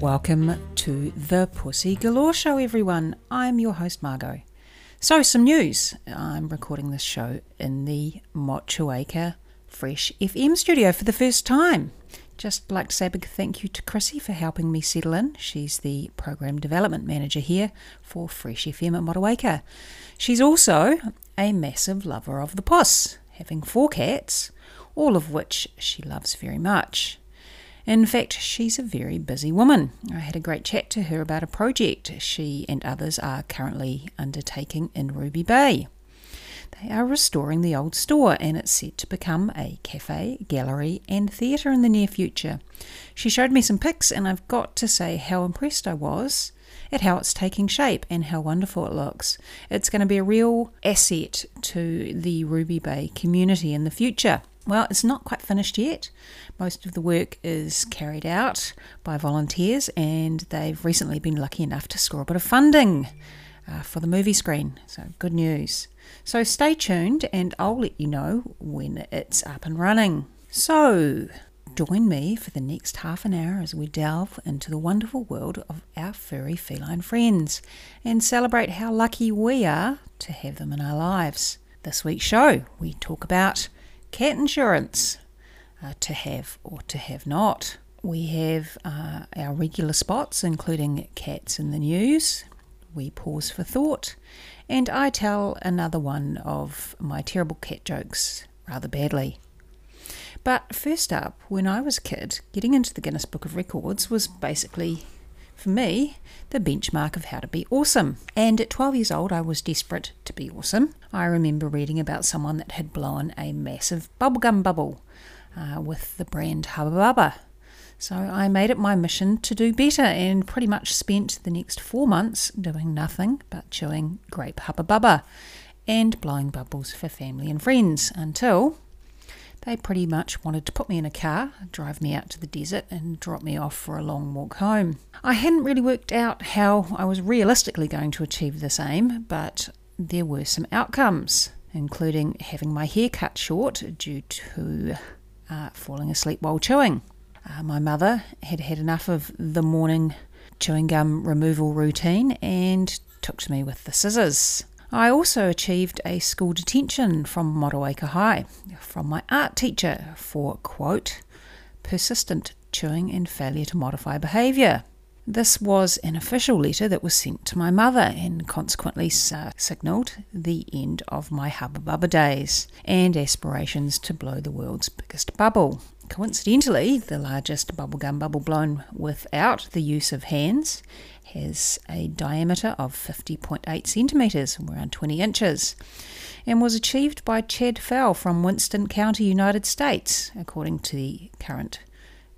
Welcome to the Pussy Galore Show, everyone. I'm your host, Margot. So, some news. I'm recording this show in the Motueka Fresh FM studio for the first time. Just like to say a big thank you to Chrissy for helping me settle in. She's the Program Development Manager here for Fresh FM at Motueka. She's also a massive lover of the puss, having four cats, all of which she loves very much. In fact, she's a very busy woman. I had a great chat to her about a project she and others are currently undertaking in Ruby Bay. They are restoring the old store and it's set to become a cafe, gallery, and theatre in the near future. She showed me some pics, and I've got to say how impressed I was at how it's taking shape and how wonderful it looks. It's going to be a real asset to the Ruby Bay community in the future. Well, it's not quite finished yet. Most of the work is carried out by volunteers, and they've recently been lucky enough to score a bit of funding uh, for the movie screen. So, good news. So, stay tuned, and I'll let you know when it's up and running. So, join me for the next half an hour as we delve into the wonderful world of our furry feline friends and celebrate how lucky we are to have them in our lives. This week's show, we talk about cat insurance uh, to have or to have not. We have uh, our regular spots, including cats in the news. We pause for thought, and I tell another one of my terrible cat jokes rather badly. But first up, when I was a kid, getting into the Guinness Book of Records was basically, for me, the benchmark of how to be awesome. And at 12 years old, I was desperate to be awesome. I remember reading about someone that had blown a massive bubblegum bubble uh, with the brand Hubba Bubba. So I made it my mission to do better and pretty much spent the next four months doing nothing but chewing grape Hubba Bubba and blowing bubbles for family and friends until they pretty much wanted to put me in a car, drive me out to the desert, and drop me off for a long walk home. I hadn't really worked out how I was realistically going to achieve this aim, but there were some outcomes, including having my hair cut short due to uh, falling asleep while chewing. Uh, my mother had had enough of the morning chewing gum removal routine and took to me with the scissors. I also achieved a school detention from Motueka High from my art teacher for, quote, persistent chewing and failure to modify behaviour. This was an official letter that was sent to my mother and consequently uh, signalled the end of my Hubba Bubba days and aspirations to blow the world's biggest bubble. Coincidentally, the largest bubblegum bubble blown without the use of hands has a diameter of 50.8 centimetres, around 20 inches, and was achieved by Chad Fell from Winston County, United States, according to the current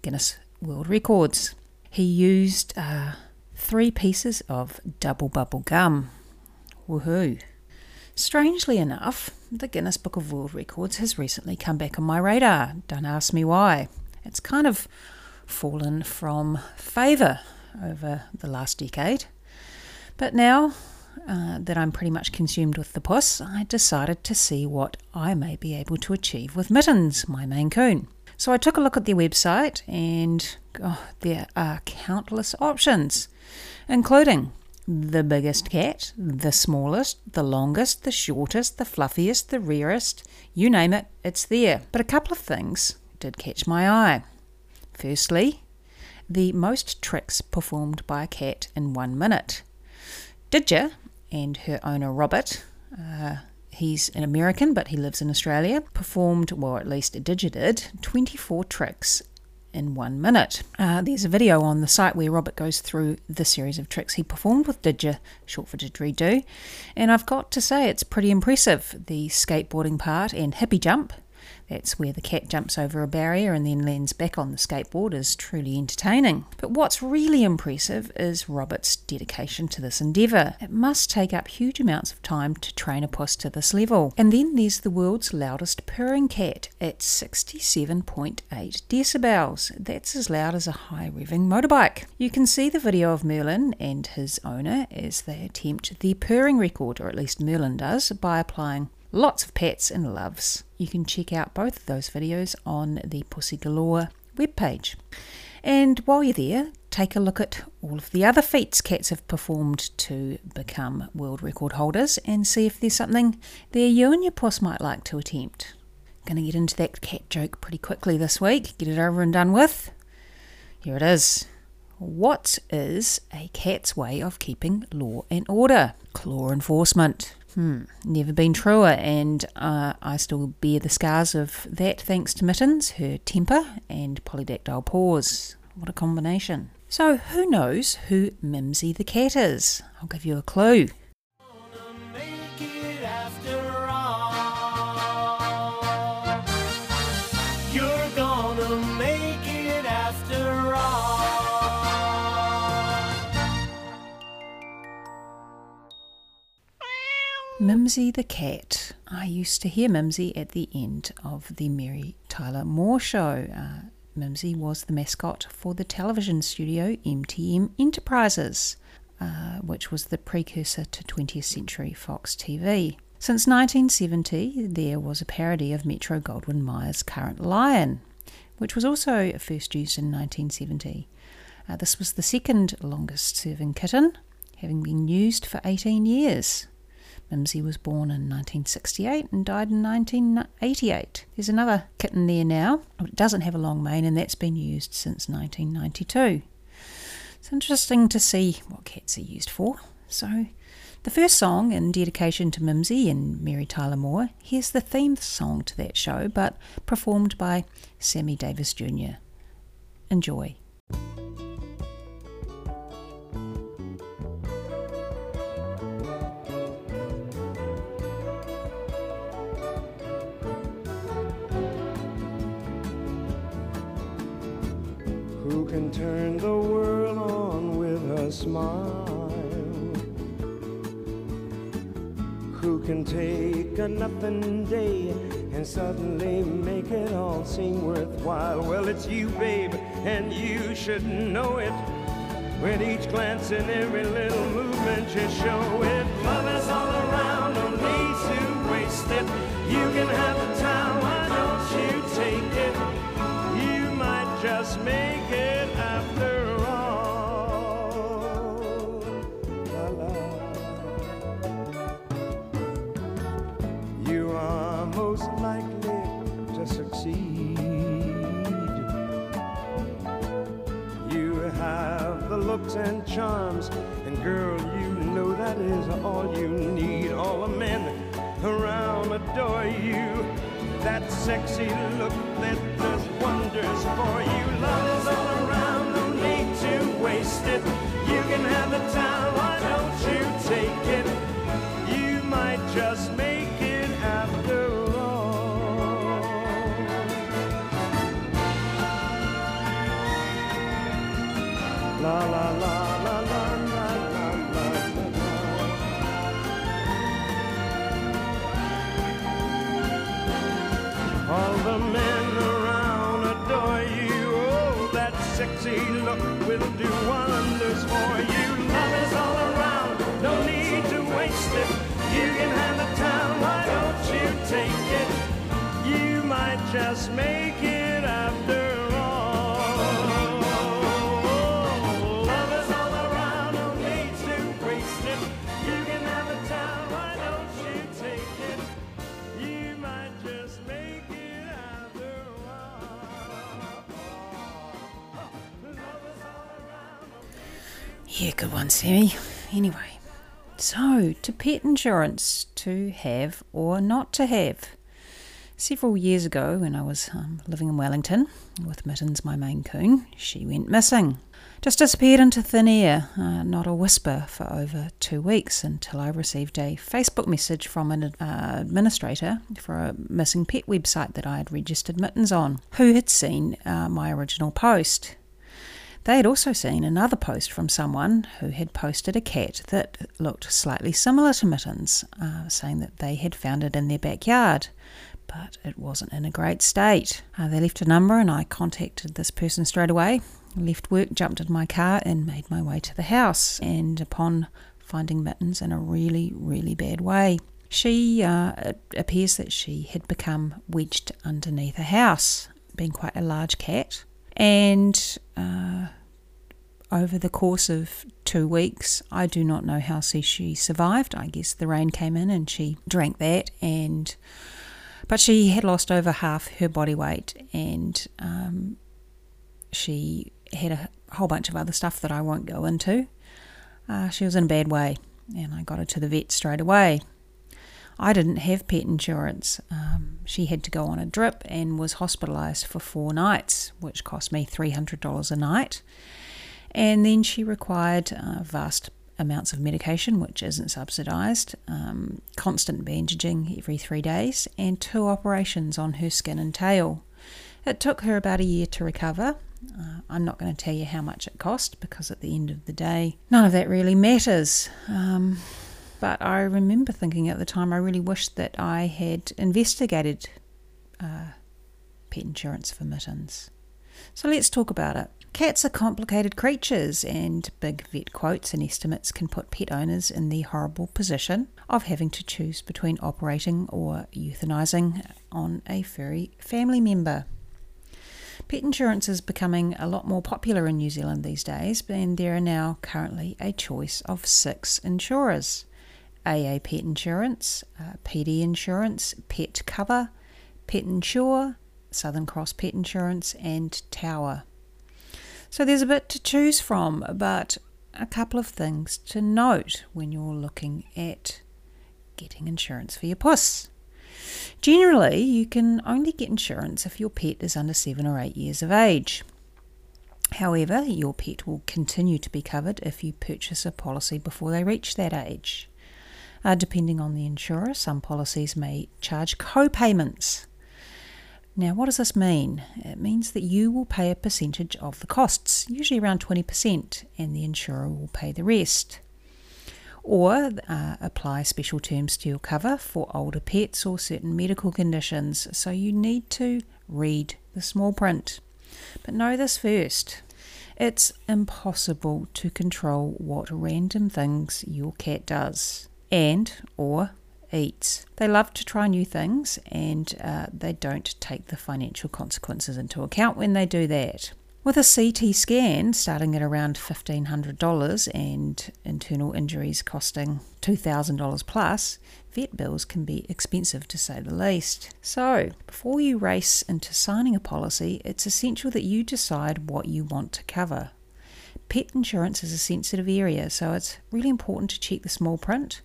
Guinness World Records. He used uh, three pieces of Dubble Bubble gum. Woohoo! Strangely enough, the Guinness Book of World Records has recently come back on my radar. Don't ask me why. It's kind of fallen from favour over the last decade. But now uh, that I'm pretty much consumed with the puss, I decided to see what I may be able to achieve with Mittens, my Maine Coon. So I took a look at their website, and oh, there are countless options, including the biggest cat, the smallest, the longest, the shortest, the fluffiest, the rarest you name it, it's there. But a couple of things did catch my eye. Firstly, the most tricks performed by a cat in one minute. Didga and her owner Robert, uh, he's an American but he lives in Australia, performed, well, at least Didga did, 24 tricks in one minute. Uh, there's a video on the site where Robert goes through the series of tricks he performed with Didga, short for Didgeridoo, and I've got to say it's pretty impressive. The skateboarding part and hippie jump that's where the cat jumps over a barrier and then lands back on the skateboard is truly entertaining. But what's really impressive is Robert's dedication to this endeavour. It must take up huge amounts of time to train a puss to this level. And then there's the world's loudest purring cat at 67.8 decibels. That's as loud as a high revving motorbike. You can see the video of Merlin and his owner as they attempt the purring record, or at least Merlin does, by applying lots of pets and loves. You can check out both of those videos on the Pussy Galore webpage. And while you're there, take a look at all of the other feats cats have performed to become world record holders and see if there's something there you and your puss might like to attempt. Gonna get into that cat joke pretty quickly this week, get it over and done with. Here it is. What is a cat's way of keeping law and order? Claw enforcement. Hmm, never been truer, and uh, I still bear the scars of that thanks to Mittens, her temper, and polydactyl paws. What a combination. So, who knows who Mimsie the cat is? I'll give you a clue. Mimsie the cat. I used to hear Mimsie at the end of the Mary Tyler Moore show. Uh, Mimsie was the mascot for the television studio MTM Enterprises, uh, which was the precursor to 20th Century Fox TV. Since 1970, there was a parody of Metro Goldwyn Mayer's Current Lion, which was also first used in 1970. Uh, this was the second longest serving kitten, having been used for 18 years. Mimsie was born in 1968 and died in 1988. There's another kitten there now. It doesn't have a long mane and that's been used since 1992. It's interesting to see what cats are used for. So, the first song in dedication to Mimsie and Mary Tyler Moore, here's the theme song to that show, but performed by Sammy Davis Jr. Enjoy. Can turn the world on with a smile? Who can take a nothing day and suddenly make it all seem worthwhile? Well, it's you, babe, and you should know it. With each glance and every little movement, you show it. Love is all around, no need to waste it. You can have charms. And girl, you know that is all you need. All the men around adore you. That sexy look that does wonders for you. Love is all around, no need to waste it. You can have the time, why don't you take it? You might just make La la la la la. All the men around adore you. Oh, that sexy look will do wonders for you. Love is all around, no need to waste it. You can have the town, why don't you take it? You might just make it Yeah, good one, Sammy. Anyway, so to pet insurance, to have or not to have. Several years ago, when I was um, living in Wellington with Mittens, my Maine Coon, she went missing. Just disappeared into thin air, uh, not a whisper for over two weeks until I received a Facebook message from an uh, administrator for a missing pet website that I had registered Mittens on, who had seen uh, my original post. They had also seen another post from someone who had posted a cat that looked slightly similar to Mittens, uh, saying that they had found it in their backyard but it wasn't in a great state. Uh, they left a number and I contacted this person straight away. Left work, jumped in my car, and made my way to the house. And upon finding Mittens in a really, really bad way, she uh, it appears that she had become wedged underneath a house, being quite a large cat. And uh, over the course of two weeks. I do not know how she survived. I guess the rain came in and she drank that, and but she had lost over half her body weight, and um, she had a whole bunch of other stuff that I won't go into. Uh, she was in a bad way, and I got her to the vet straight away. I didn't have pet insurance. Um, she had to go on a drip and was hospitalised for four nights, which cost me $300 a night. And then she required uh, vast amounts of medication, which isn't subsidised, um, constant bandaging every three days, and two operations on her skin and tail. It took her about a year to recover. Uh, I'm not going to tell you how much it cost because at the end of the day, none of that really matters. Um, but I remember thinking at the time, I really wished that I had investigated uh, pet insurance for mittens. So let's talk about it. Cats are complicated creatures, and big vet quotes and estimates can put pet owners in the horrible position of having to choose between operating or euthanizing on a furry family member. Pet insurance is becoming a lot more popular in New Zealand these days, and there are now currently a choice of six insurers. AA Pet Insurance, uh, PD Insurance, Pet Cover, Pet Insure, Southern Cross Pet Insurance, and Tower. So there's a bit to choose from, but a couple of things to note when you're looking at getting insurance for your puss. Generally, you can only get insurance if your pet is under seven or eight years of age. However, your pet will continue to be covered if you purchase a policy before they reach that age. Uh, depending on the insurer, some policies may charge co payments. Now, what does this mean? It means that you will pay a percentage of the costs, usually around 20%, and the insurer will pay the rest. Or uh, apply special terms to your cover for older pets or certain medical conditions, so you need to read the small print. But know this first it's impossible to control what random things your cat does and or eats. They love to try new things and uh, they don't take the financial consequences into account when they do that. With a CT scan starting at around $1,500 and internal injuries costing $2,000 plus, vet bills can be expensive to say the least. So, before you race into signing a policy, it's essential that you decide what you want to cover. Pet insurance is a sensitive area, so it's really important to check the small print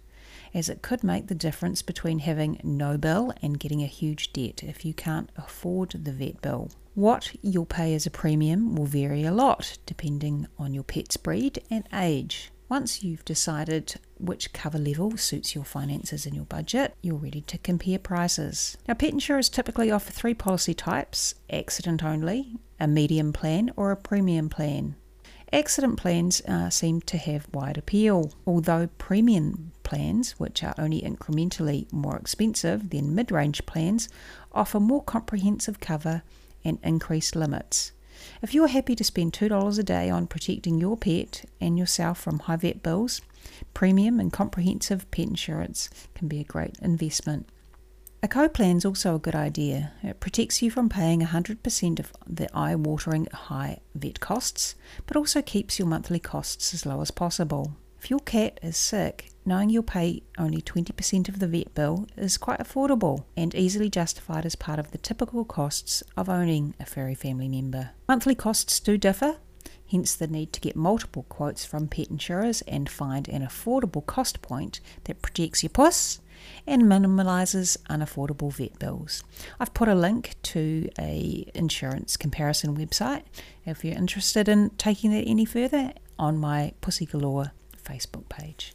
as it could make the difference between having no bill and getting a huge debt if you can't afford the vet bill. What you'll pay as a premium will vary a lot depending on your pet's breed and age. Once you've decided which cover level suits your finances and your budget, you're ready to compare prices. Now, pet insurers typically offer three policy types accident only, a medium plan, or a premium plan. Accident plans uh, seem to have wide appeal, although premium plans, which are only incrementally more expensive than mid range plans, offer more comprehensive cover and increased limits. If you're happy to spend $2 a day on protecting your pet and yourself from high vet bills, premium and comprehensive pet insurance can be a great investment. A co plan is also a good idea. It protects you from paying 100% of the eye watering high vet costs, but also keeps your monthly costs as low as possible. If your cat is sick, knowing you'll pay only 20% of the vet bill is quite affordable and easily justified as part of the typical costs of owning a furry family member. Monthly costs do differ, hence the need to get multiple quotes from pet insurers and find an affordable cost point that protects your puss and minimises unaffordable vet bills. I've put a link to a insurance comparison website if you're interested in taking that any further on my Pussy Galore Facebook page.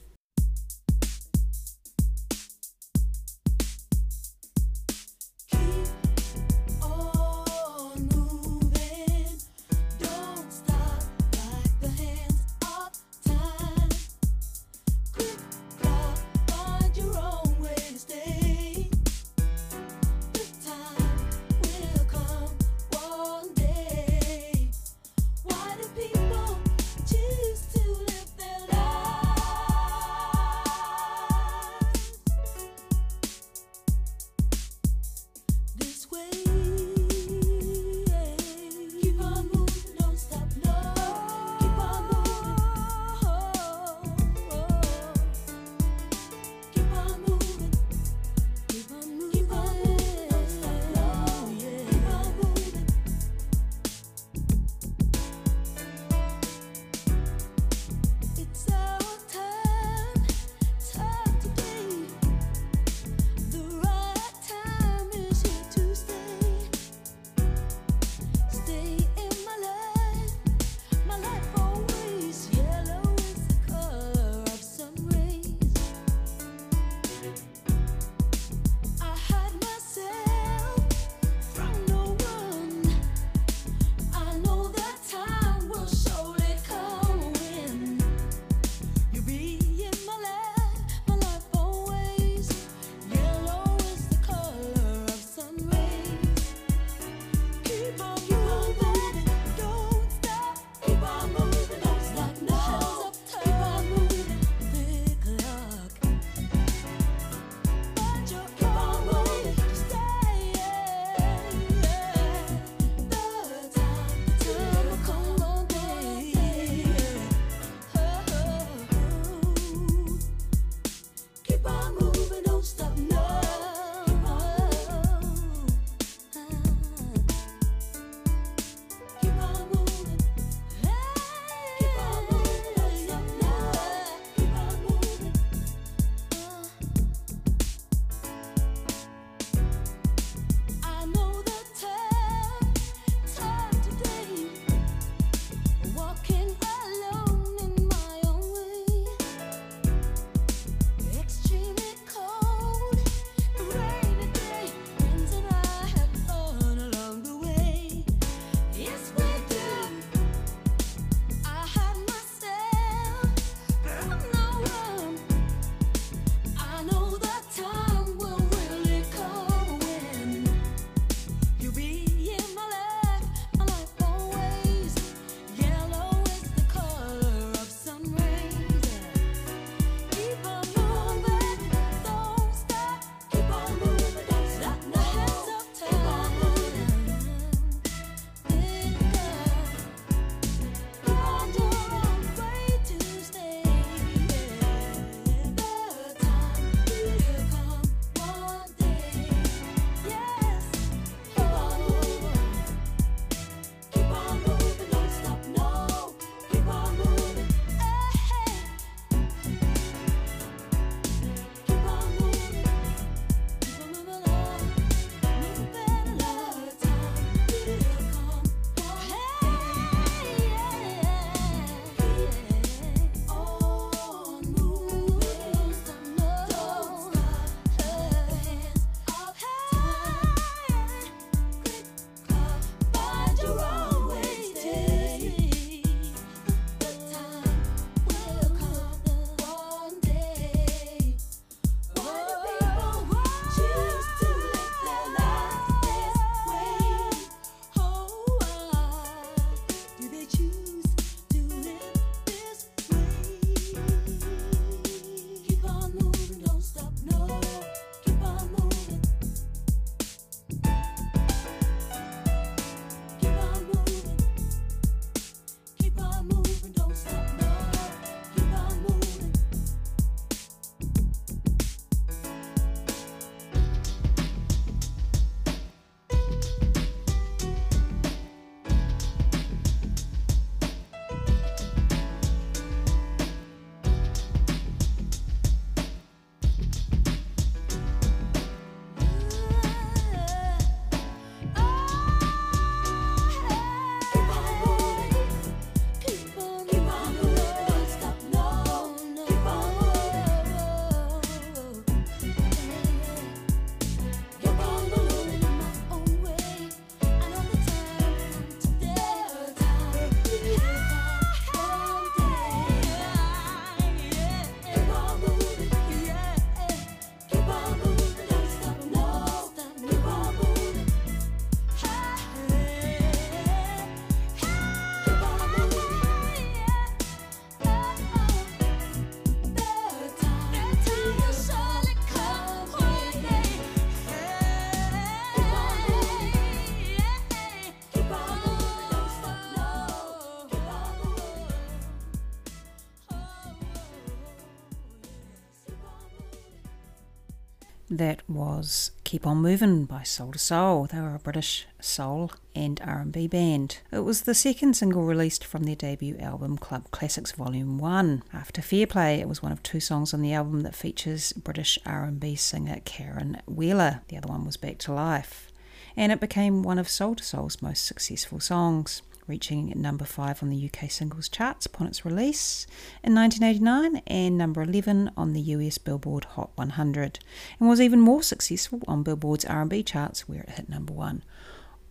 That was Keep On Moving by Soul II Soul. They were a British soul and R&B band. It was the second single released from their debut album Club Classics Volume 1. After Fair Play, it was one of two songs on the album that features British R&B singer Caron Wheeler. The other one was Back to Life. And it became one of Soul II Soul's most successful songs reaching number 5 on the UK singles charts upon its release in 1989 and number 11 on the US Billboard Hot 100 and was even more successful on Billboard's R&B charts where it hit number 1.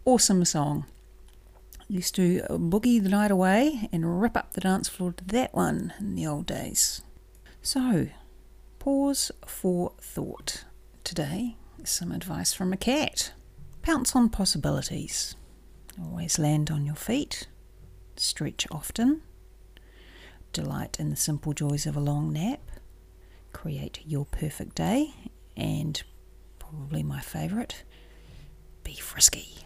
Awesome song. Used to boogie the night away and rip up the dance floor to that one in the old days. So, pause for thought. Today, some advice from a cat. Pounce on possibilities. Always land on your feet, stretch often, delight in the simple joys of a long nap, create your perfect day, and probably my favourite, be frisky.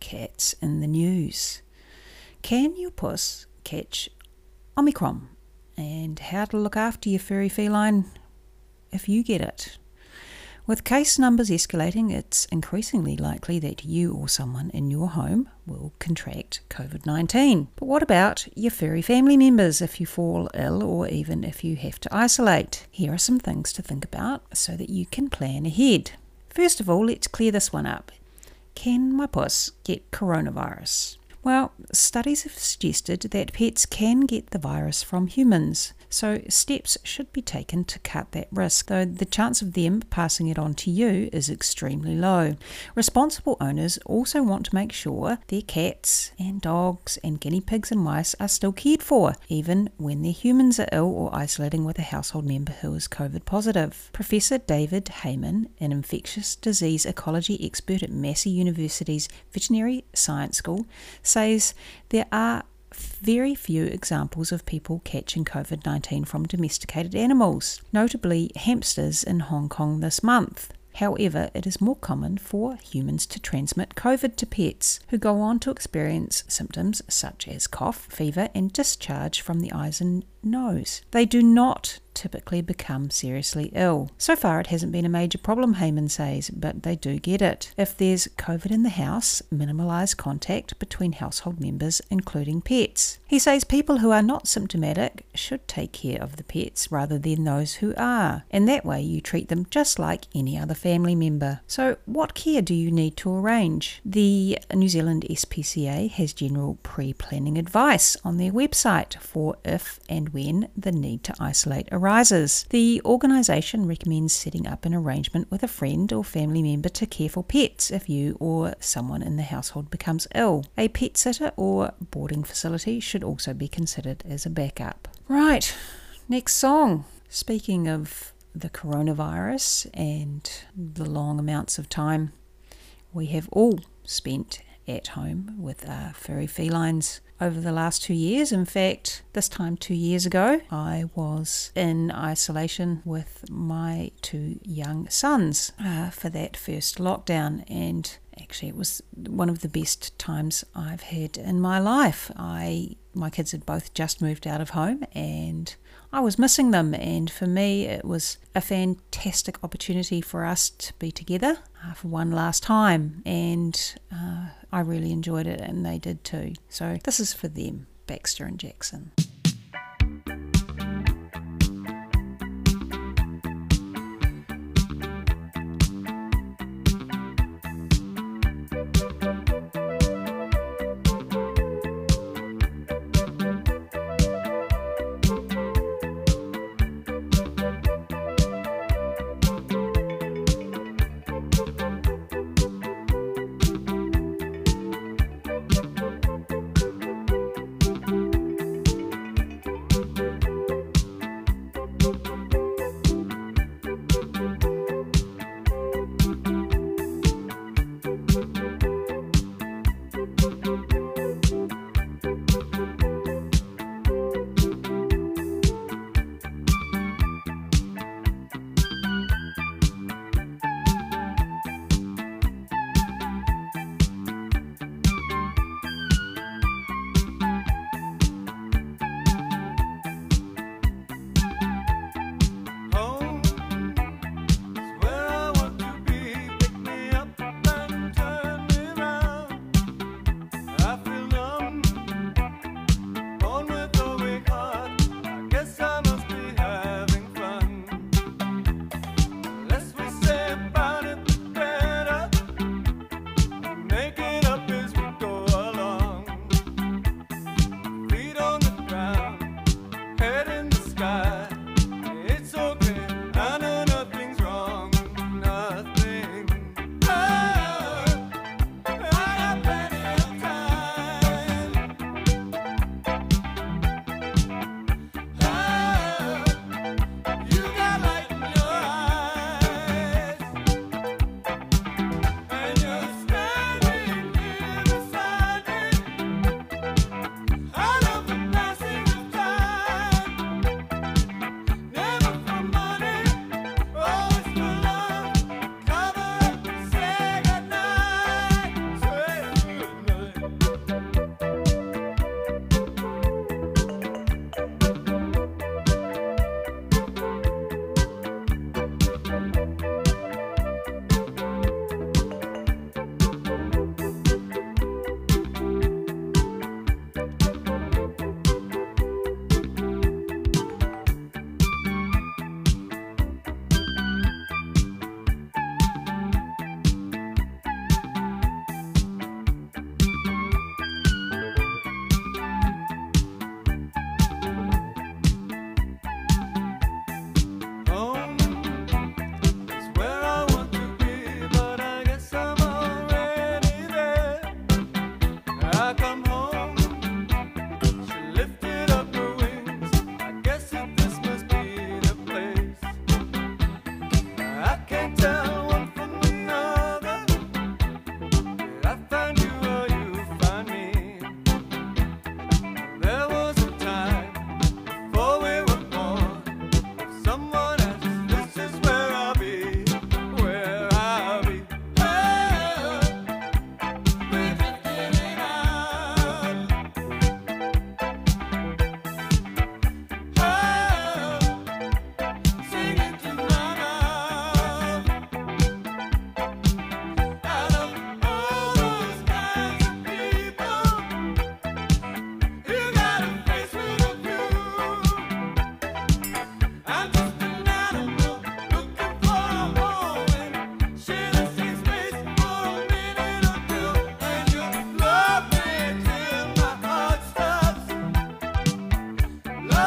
Cats in the news. Can your puss catch Omicron? And how to look after your furry feline if you get it? With case numbers escalating, it's increasingly likely that you or someone in your home will contract COVID 19. But what about your furry family members if you fall ill or even if you have to isolate? Here are some things to think about so that you can plan ahead. First of all, let's clear this one up. Can my puss get coronavirus? Well, studies have suggested that pets can get the virus from humans, so steps should be taken to cut that risk, though the chance of them passing it on to you is extremely low. Responsible owners also want to make sure their cats and dogs and guinea pigs and mice are still cared for, even when their humans are ill or isolating with a household member who is COVID positive. Professor David Hayman, an infectious disease ecology expert at Massey University's Veterinary Science School, says there are very few examples of people catching COVID 19 from domesticated animals, notably hamsters in Hong Kong this month. However, it is more common for humans to transmit COVID to pets, who go on to experience symptoms such as cough, fever, and discharge from the eyes and nose. They do not typically become seriously ill. So far, it hasn't been a major problem, Hayman says, but they do get it. If there's COVID in the house, minimise contact between household members, including pets. He says people who are not symptomatic should take care of the pets rather than those who are, and that way you treat them just like any other family member. So, what care do you need to arrange? The New Zealand SPCA has general pre planning advice on their website for if and when the need to isolate arises. The organisation recommends setting up an arrangement with a friend or family member to care for pets if you or someone in the household becomes ill. A pet sitter or boarding facility should also be considered as a backup. Right, next song. Speaking of the coronavirus and the long amounts of time we have all spent at home with our furry felines over the last two years. In fact, this time two years ago, I was in isolation with my two young sons uh, for that first lockdown, and actually, it was one of the best times I've had in my life. I my kids had both just moved out of home and I was missing them, and for me, it was a fantastic opportunity for us to be together uh, for one last time, and uh, I really enjoyed it, and they did too. So, this is for them, Baxter and Jackson.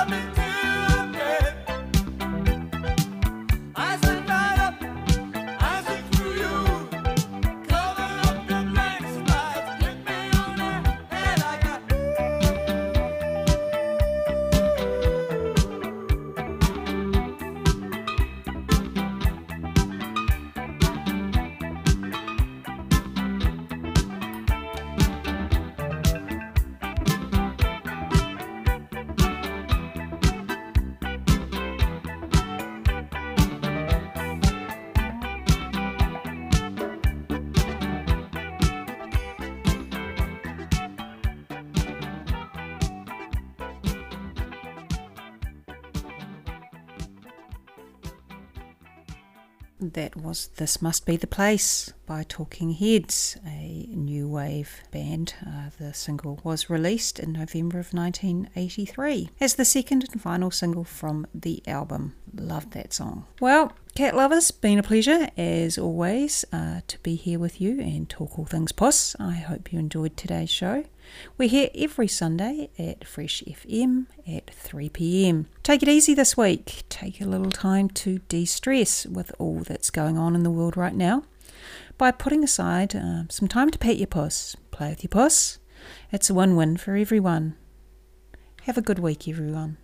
me. That was This Must Be the Place by Talking Heads, a new wave band. Uh, The single was released in November of 1983 as the second and final single from the album. Loved that song. Well, cat lovers, been a pleasure as always uh, to be here with you and talk all things puss. I hope you enjoyed today's show. We're here every Sunday at Fresh FM at 3 pm. Take it easy this week. Take a little time to de stress with all that's going on in the world right now by putting aside uh, some time to pet your puss, play with your puss. It's a win win for everyone. Have a good week, everyone.